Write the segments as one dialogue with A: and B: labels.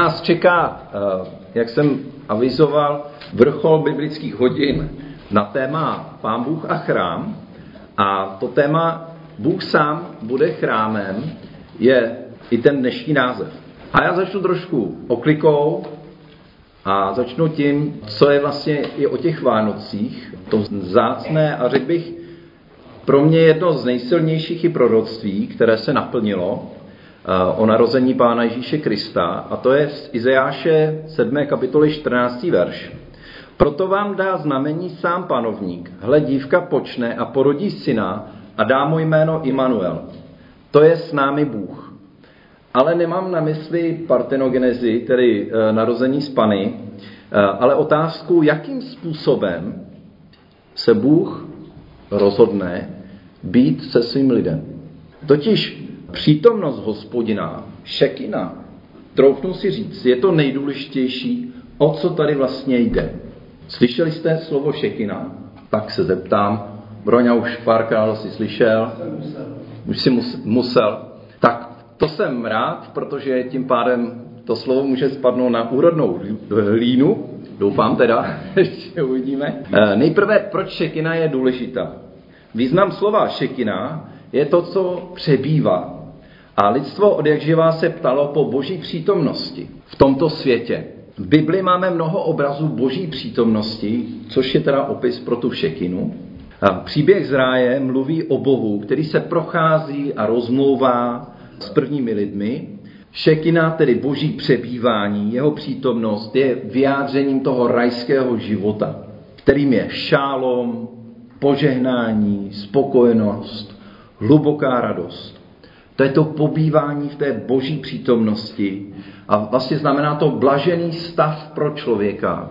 A: Nás čeká, eh, jak jsem avizoval, vrchol biblických hodin na téma Pán Bůh a chrám. A to téma Bůh sám bude chrámem je i ten dnešní název. A já začnu trošku oklikou a začnu tím, co je vlastně i o těch Vánocích, to zácné a řekl bych pro mě jedno z nejsilnějších i proroctví, které se naplnilo, o narození Pána Ježíše Krista, a to je z Izajáše 7. kapitoly 14. verš. Proto vám dá znamení sám panovník, hle dívka počne a porodí syna a dá mu jméno Immanuel. To je s námi Bůh. Ale nemám na mysli partenogenezi, tedy e, narození z Pany, e, ale otázku, jakým způsobem se Bůh rozhodne být se svým lidem. Totiž přítomnost hospodina, šekina, troufnu si říct, je to nejdůležitější, o co tady vlastně jde. Slyšeli jste slovo šekina? Tak se zeptám. Broňa už párkrát si slyšel. Už si musel. Tak to jsem rád, protože tím pádem to slovo může spadnout na úrodnou hlínu. Doufám teda, ještě uvidíme. Eh, nejprve, proč šekina je důležitá? Význam slova šekina je to, co přebývá. A lidstvo od jak živá se ptalo po boží přítomnosti v tomto světě. V Bibli máme mnoho obrazů boží přítomnosti, což je teda opis pro tu šekinu. A příběh z ráje mluví o Bohu, který se prochází a rozmlouvá s prvními lidmi. Šekina, tedy boží přebývání, jeho přítomnost je vyjádřením toho rajského života, kterým je šálom, požehnání, spokojenost, hluboká radost. To je to pobývání v té boží přítomnosti a vlastně znamená to blažený stav pro člověka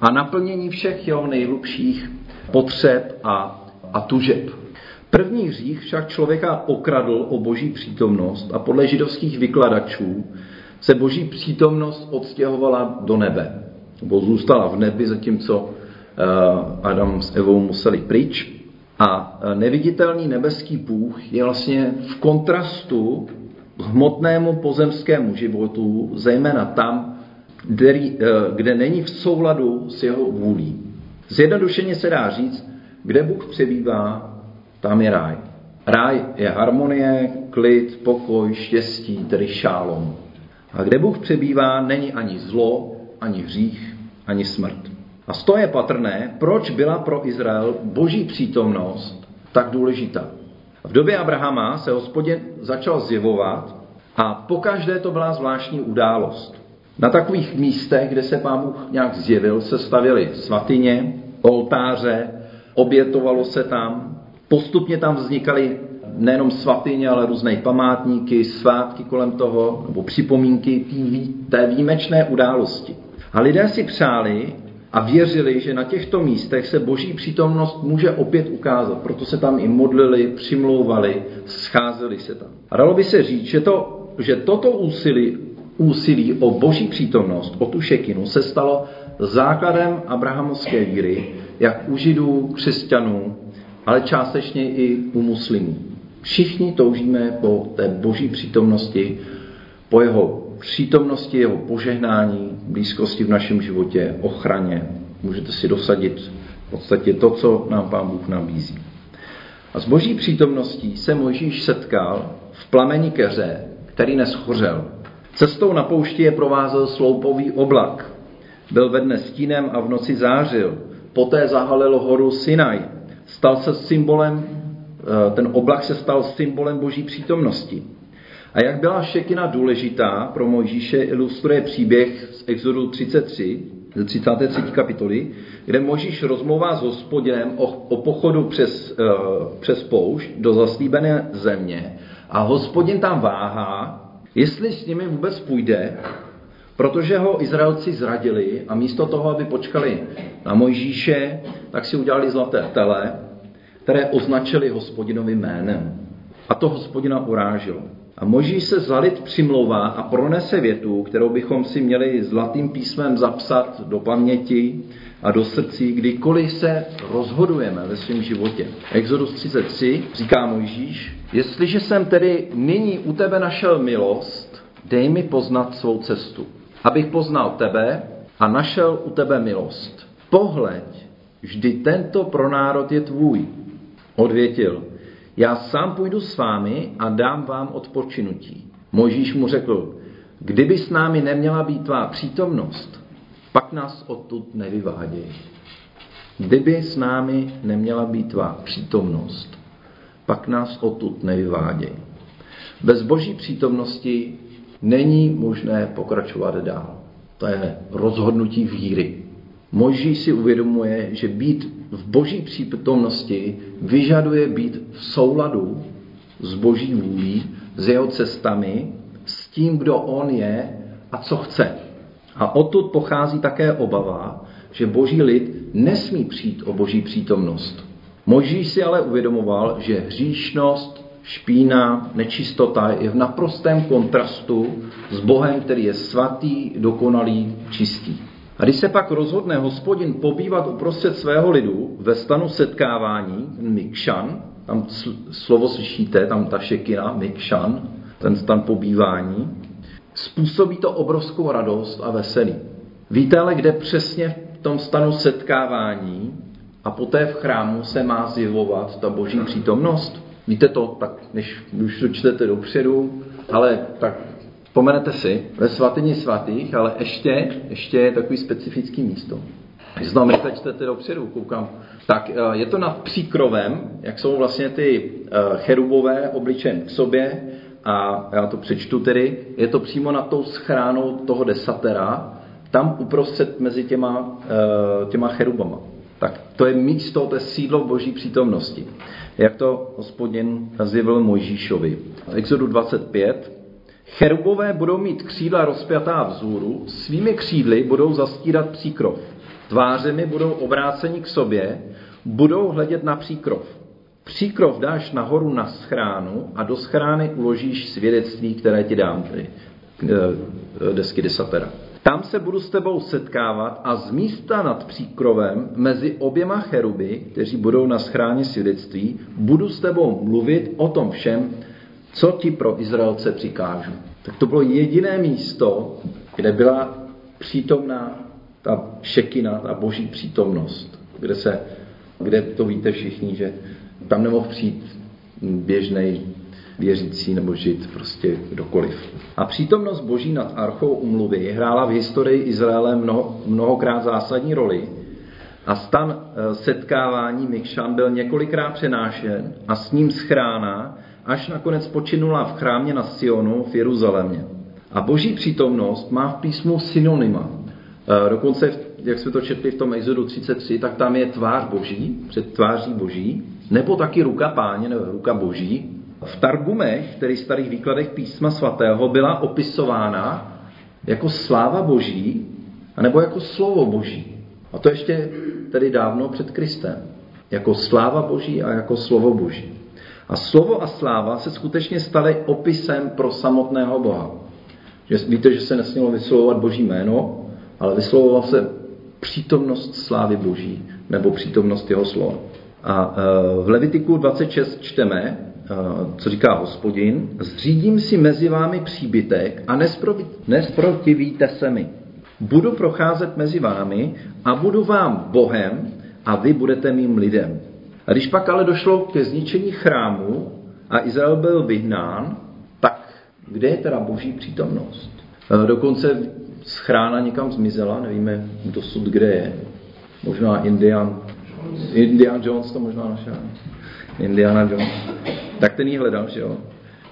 A: a naplnění všech jeho nejhlubších potřeb a, a tužeb. První hřích však člověka okradl o boží přítomnost a podle židovských vykladačů se boží přítomnost odstěhovala do nebe. Nebo zůstala v nebi, zatímco eh, Adam s Evou museli pryč. A e, neviditelný nebeský Bůh je vlastně v kontrastu k hmotnému pozemskému životu, zejména tam, kde, kde není v souladu s jeho vůlí. Zjednodušeně se dá říct, kde Bůh přebývá, tam je ráj. Ráj je harmonie, klid, pokoj, štěstí, tedy šálom. A kde Bůh přebývá, není ani zlo, ani hřích, ani smrt. A z toho je patrné, proč byla pro Izrael boží přítomnost tak důležitá. V době Abrahama se hospodin začal zjevovat a pokaždé to byla zvláštní událost. Na takových místech, kde se pán Bůh nějak zjevil, se stavily svatyně, oltáře, obětovalo se tam. Postupně tam vznikaly nejenom svatyně, ale různé památníky, svátky kolem toho, nebo připomínky té výjimečné události. A lidé si přáli, a věřili, že na těchto místech se boží přítomnost může opět ukázat. Proto se tam i modlili, přimlouvali, scházeli se tam. A dalo by se říct, že, to, že toto úsilí, úsilí o boží přítomnost, o tu šekinu, se stalo základem abrahamovské víry, jak u židů, křesťanů, ale částečně i u muslimů. Všichni toužíme po té boží přítomnosti, po jeho přítomnosti, jeho požehnání, blízkosti v našem životě, ochraně. Můžete si dosadit v podstatě to, co nám Pán Bůh nabízí. A s boží přítomností se Mojžíš setkal v plameni keře, který neschořel. Cestou na poušti je provázel sloupový oblak. Byl ve dne stínem a v noci zářil. Poté zahalil horu Sinaj. Stal se symbolem, eh, ten oblak se stal symbolem boží přítomnosti. A jak byla šekina důležitá pro Mojžíše, ilustruje příběh z Exodu 33, ze 33. kapitoly, kde Možíš rozmlouvá s hospodinem o, o pochodu přes, uh, přes poušť do zaslíbené země a hospodin tam váhá, jestli s nimi vůbec půjde, protože ho Izraelci zradili a místo toho, aby počkali na Mojžíše, tak si udělali zlaté tele, které označili hospodinovým jménem. A to hospodina urážilo. A Možíš se za lid přimlouvá a pronese větu, kterou bychom si měli zlatým písmem zapsat do paměti a do srdcí, kdykoliv se rozhodujeme ve svém životě. Exodus 33 říká Mojžíš, jestliže jsem tedy nyní u tebe našel milost, dej mi poznat svou cestu. abych poznal tebe a našel u tebe milost. Pohleď, vždy tento pronárod je tvůj. Odvětil, já sám půjdu s vámi a dám vám odpočinutí. Možíš mu řekl, kdyby s námi neměla být tvá přítomnost, pak nás odtud nevyváděj. Kdyby s námi neměla být tvá přítomnost, pak nás odtud nevyváděj. Bez boží přítomnosti není možné pokračovat dál. To je rozhodnutí víry. Moží si uvědomuje, že být v boží přítomnosti vyžaduje být v souladu s boží vůlí, s jeho cestami, s tím, kdo on je a co chce. A odtud pochází také obava, že boží lid nesmí přijít o boží přítomnost. Možíš si ale uvědomoval, že hříšnost, špína, nečistota je v naprostém kontrastu s Bohem, který je svatý, dokonalý, čistý. A když se pak rozhodne hospodin pobývat uprostřed svého lidu ve stanu setkávání, Mikšan, tam slovo slyšíte, tam ta šekina, Mikšan, ten stan pobývání, způsobí to obrovskou radost a veselí. Víte ale, kde přesně v tom stanu setkávání a poté v chrámu se má zjevovat ta boží přítomnost? Víte to, tak než už to čtete dopředu, ale tak Vzpomenete si, ve svatyni svatých, ale ještě, ještě je takový specifický místo. To rychle čtete dopředu, koukám. Tak eh, je to nad příkrovem, jak jsou vlastně ty eh, cherubové obličen k sobě a já to přečtu tedy, je to přímo nad tou schránou toho desatera, tam uprostřed mezi těma, eh, těma cherubama. Tak to je místo, to je sídlo boží přítomnosti. Jak to hospodin zjevil Mojžíšovi. V Exodu 25, Cherubové budou mít křídla rozpjatá vzhůru, svými křídly budou zastírat příkrov. Tvářemi budou obráceni k sobě, budou hledět na příkrov. Příkrov dáš nahoru na schránu a do schrány uložíš svědectví, které ti dám, tedy eh, desky desatera. Tam se budu s tebou setkávat a z místa nad příkrovem mezi oběma cheruby, kteří budou na schráně svědectví, budu s tebou mluvit o tom všem, co ti pro Izraelce přikážu. Tak to bylo jediné místo, kde byla přítomná ta šekina, ta boží přítomnost, kde, se, kde to víte všichni, že tam nemohl přijít běžný věřící nebo žít prostě kdokoliv. A přítomnost boží nad archou umluvy hrála v historii Izraele mnoho, mnohokrát zásadní roli a stan eh, setkávání Mikšan byl několikrát přenášen a s ním schrána až nakonec počinula v chrámě na Sionu v Jeruzalémě. A boží přítomnost má v písmu synonyma. E, dokonce, jak jsme to četli v tom Exodu 33, tak tam je tvář boží, před tváří boží, nebo taky ruka páně, nebo ruka boží. V Targumech, tedy starých výkladech písma svatého, byla opisována jako sláva boží, anebo jako slovo boží. A to ještě tedy dávno před Kristem. Jako sláva boží a jako slovo boží. A slovo a sláva se skutečně staly opisem pro samotného Boha. Že víte, že se nesmělo vyslovovat Boží jméno, ale vyslovoval se přítomnost slávy Boží nebo přítomnost jeho slova. A e, v Levitiku 26 čteme, e, co říká hospodin, zřídím si mezi vámi příbytek a nesprotivíte se mi. Budu procházet mezi vámi a budu vám Bohem a vy budete mým lidem. A když pak ale došlo ke zničení chrámu a Izrael byl vyhnán, tak kde je teda boží přítomnost? E, dokonce schrána někam zmizela, nevíme dosud, kde je. Možná Indian, Indian Jones to možná našel. Indiana Jones. Tak ten ji hledal, že jo?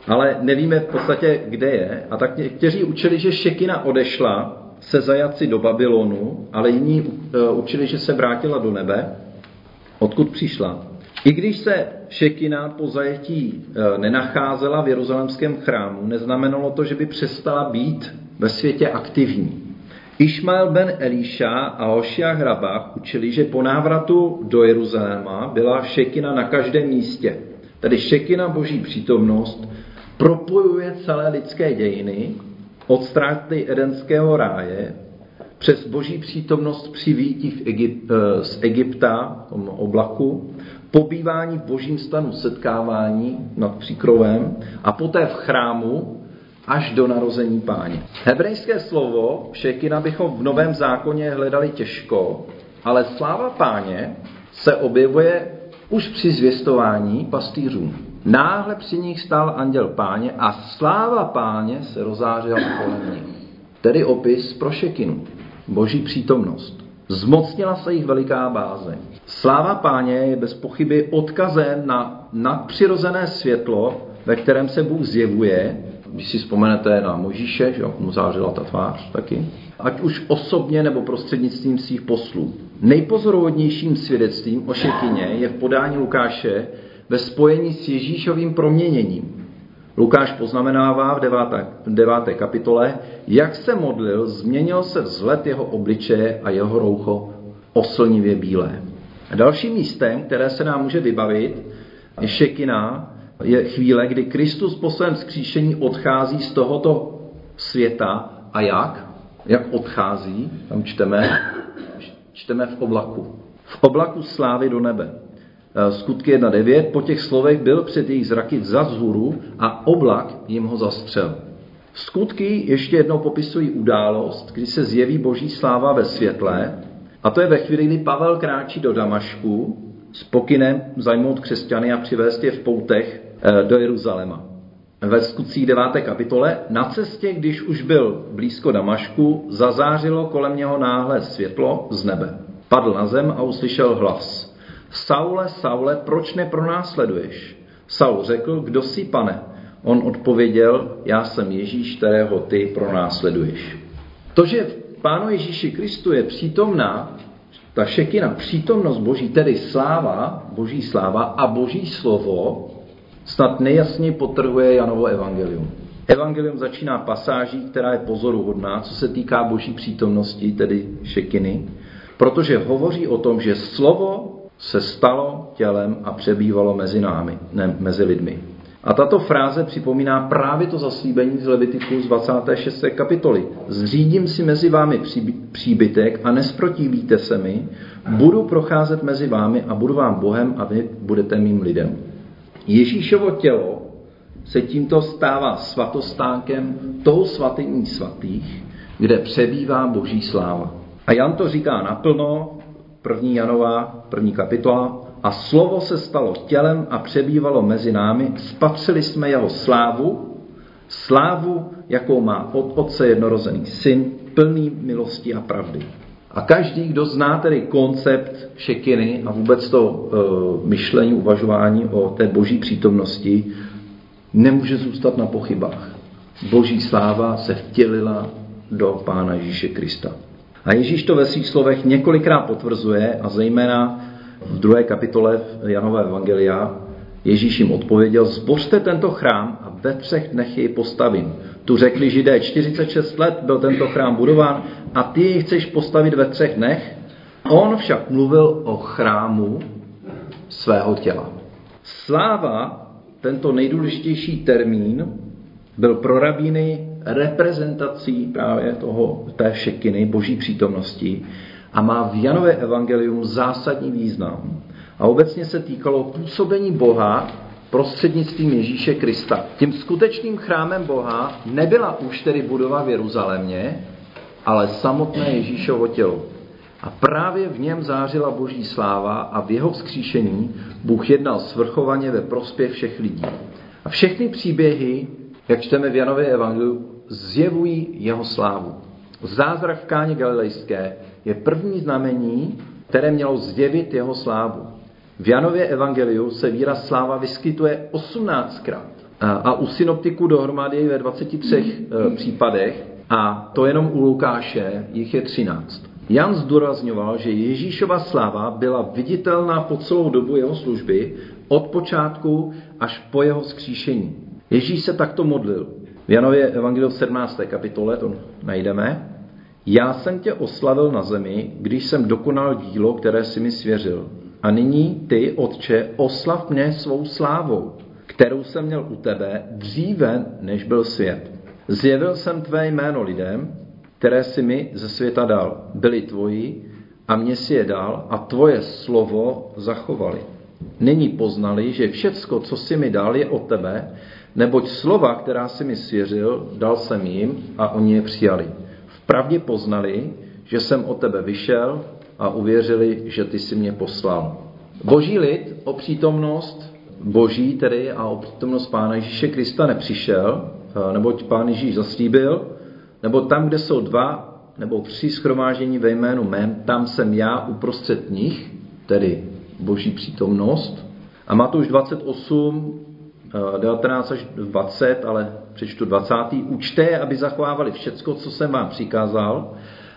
A: Ale nevíme v podstatě, kde je. A tak někteří učili, že Šekina odešla se zajaci do Babylonu, ale jiní e, učili, že se vrátila do nebe odkud přišla. I když se Šekina po zajetí e, nenacházela v jeruzalemském chrámu, neznamenalo to, že by přestala být ve světě aktivní. Išmael ben Elíša a Hošia Hrabach učili, že po návratu do Jeruzaléma byla Šekina na každém místě. Tedy Šekina boží přítomnost propojuje celé lidské dějiny od ztráty edenského ráje přes boží přítomnost při výjití eh, z Egypta, tom oblaku, pobývání v božím stanu setkávání nad příkrovem a poté v chrámu, až do narození páně. Hebrejské slovo šekina bychom v Novém zákoně hledali těžko, ale sláva páně se objevuje už při zvěstování pastýřům. Náhle při nich stál anděl páně a sláva páně se rozářila kolem nich. Tedy opis pro šekinu, boží přítomnost. Zmocnila se jich veliká bázeň. Sláva páně je bez pochyby odkazem na nadpřirozené světlo, ve kterém se Bůh zjevuje. Když si vzpomenete na Možíše, že mu zářila ta tvář taky. Ať už osobně nebo prostřednictvím svých poslů. Nejpozorovodnějším svědectvím o šekině je v podání Lukáše ve spojení s Ježíšovým proměněním. Lukáš poznamenává v deváté, v deváté kapitole, jak se modlil, změnil se vzhled jeho obličeje a jeho roucho oslnivě bílé. A dalším místem, které se nám může vybavit, je šekina, je chvíle, kdy Kristus po svém skříšení odchází z tohoto světa. A jak? Jak odchází? Tam čteme, čteme v oblaku. V oblaku slávy do nebe. Eh, skutky 1.9. Po těch slovech byl před jejich zraky vzat zhůru a oblak jim ho zastřel. Skutky ještě jednou popisují událost, kdy se zjeví boží sláva ve světle, a to je ve chvíli, kdy Pavel kráčí do Damašku s pokynem zajmout křesťany a přivést je v poutech eh, do Jeruzaléma. Ve skutcích 9. kapitole na cestě, když už byl blízko Damašku, zazářilo kolem něho náhle světlo z nebe. Padl na zem a uslyšel hlas. Saule, Saule, proč nepronásleduješ? Saul řekl, kdo jsi, pane? On odpověděl, já jsem Ježíš, kterého ty pronásleduješ. To, že v Pánu Ježíši Kristu je přítomná ta šekina, přítomnost Boží, tedy sláva, Boží sláva a Boží slovo, snad nejjasněji potrhuje Janovo evangelium. Evangelium začíná pasáží, která je pozoruhodná, co se týká Boží přítomnosti, tedy šekiny, protože hovoří o tom, že slovo se stalo tělem a přebývalo mezi námi, ne mezi lidmi. A tato fráze připomíná právě to zaslíbení z Levitiku z 26. kapitoly. Zřídím si mezi vámi příbytek a nesprotivíte se mi, budu procházet mezi vámi a budu vám Bohem a vy budete mým lidem. Ježíšovo tělo se tímto stává svatostánkem tou svatyní svatých, kde přebývá boží sláva. A Jan to říká naplno první Janová, první kapitola, a slovo se stalo tělem a přebývalo mezi námi, spatřili jsme jeho slávu, slávu, jakou má od Otce jednorozený syn, plný milosti a pravdy. A každý, kdo zná tedy koncept šekiny a vůbec to uh, myšlení, uvažování o té boží přítomnosti, nemůže zůstat na pochybách. Boží sláva se vtělila do Pána Ježíše Krista. A Ježíš to ve svých slovech několikrát potvrzuje a zejména v druhé kapitole Janové Evangelia Ježíš jim odpověděl, zbořte tento chrám a ve třech dnech jej postavím. Tu řekli židé, 46 let byl tento chrám budován a ty jej chceš postavit ve třech dnech? On však mluvil o chrámu svého těla. Sláva, tento nejdůležitější termín, byl pro rabíny reprezentací právě toho, té šekiny, boží přítomnosti a má v Janové evangelium zásadní význam. A obecně se týkalo působení Boha prostřednictvím Ježíše Krista. Tím skutečným chrámem Boha nebyla už tedy budova v Jeruzalémě, ale samotné Ježíšovo tělo. A právě v něm zářila boží sláva a v jeho vzkříšení Bůh jednal svrchovaně ve prospěch všech lidí. A všechny příběhy, jak čteme v Janově evangeliu, zjevují jeho slávu. Zázrak v káně galilejské je první znamení, které mělo zjevit jeho slávu. V Janově evangeliu se výraz sláva vyskytuje 18krát a u synoptiku dohromady ve 23 e, případech a to jenom u Lukáše jich je 13. Jan zdůrazňoval, že Ježíšova sláva byla viditelná po celou dobu jeho služby, od počátku až po jeho skříšení. Ježíš se takto modlil. V Janově Evangeliu v 17. kapitole to najdeme. Já jsem tě oslavil na zemi, když jsem dokonal dílo, které si mi svěřil. A nyní ty, Otče, oslav mě svou slávou, kterou jsem měl u tebe dříve, než byl svět. Zjevil jsem tvé jméno lidem, které si mi ze světa dal. Byli tvoji a mě si je dal a tvoje slovo zachovali. Nyní poznali, že všecko, co si mi dal, je od tebe Neboť slova, která si mi svěřil, dal jsem jim a oni je přijali. V pravdě poznali, že jsem o tebe vyšel a uvěřili, že ty si mě poslal. Boží lid o přítomnost Boží tedy a o přítomnost Pána Ježíše Krista nepřišel, eh, neboť Pán Ježíš zaslíbil, nebo tam, kde jsou dva nebo tři schromáždění ve jménu mém, tam jsem já uprostřed nich, tedy Boží přítomnost. A Matouš 28, 19 až 20, ale přečtu 20. Učte, aby zachovávali všecko, co jsem vám přikázal.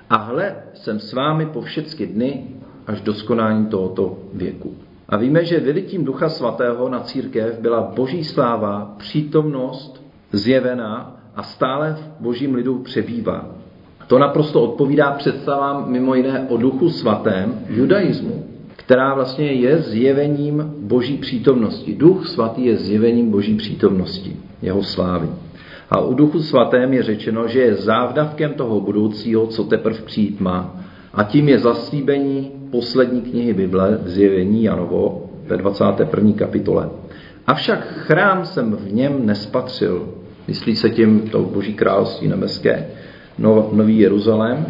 A: A hle, jsem s vámi po všechny dny až do skonání tohoto věku. A víme, že vylitím Ducha Svatého na církev byla boží sláva, přítomnost zjevená a stále v božím lidu přebývá. To naprosto odpovídá představám mimo jiné o Duchu Svatém judaismu, která vlastně je zjevením boží přítomnosti. Duch Svatý je zjevením boží přítomnosti, jeho slávy. A u Duchu Svatém je řečeno, že je závdavkem toho budoucího, co teprve přijít má. A tím je zaslíbení poslední knihy Bible, zjevení Janovo ve 21. kapitole. Avšak chrám jsem v něm nespatřil. Myslí se tím to boží království nebeské, no, nový Jeruzalém.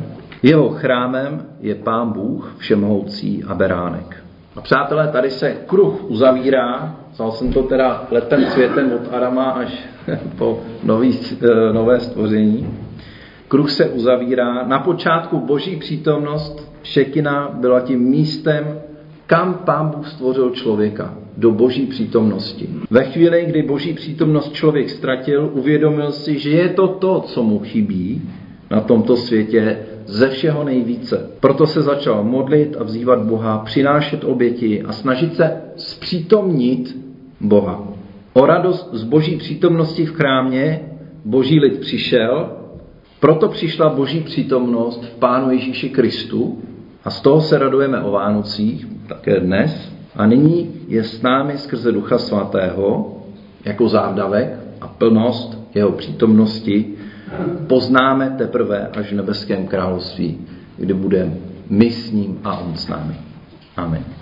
A: Jeho chrámem je Pán Bůh všemohoucí a beránek. A přátelé, tady se kruh uzavírá, vzal jsem to teda letem světem od Arama až po nový, eh, nové stvoření. Kruh se uzavírá. Na počátku boží přítomnost Šekina byla tím místem, kam pán Bůh stvořil člověka, do boží přítomnosti. Ve chvíli, kdy boží přítomnost člověk ztratil, uvědomil si, že je to to, co mu chybí na tomto světě ze všeho nejvíce. Proto se začal modlit a vzývat Boha, přinášet oběti a snažit se zpřítomnit Boha. O radost z boží přítomnosti v chrámě boží lid přišel, proto přišla boží přítomnost v Pánu Ježíši Kristu a z toho se radujeme o Vánocích, také dnes. A nyní je s námi skrze Ducha Svatého jako závdavek a plnost jeho přítomnosti poznáme teprve až v nebeském království, kde bude my s ním a on s námi. Amen.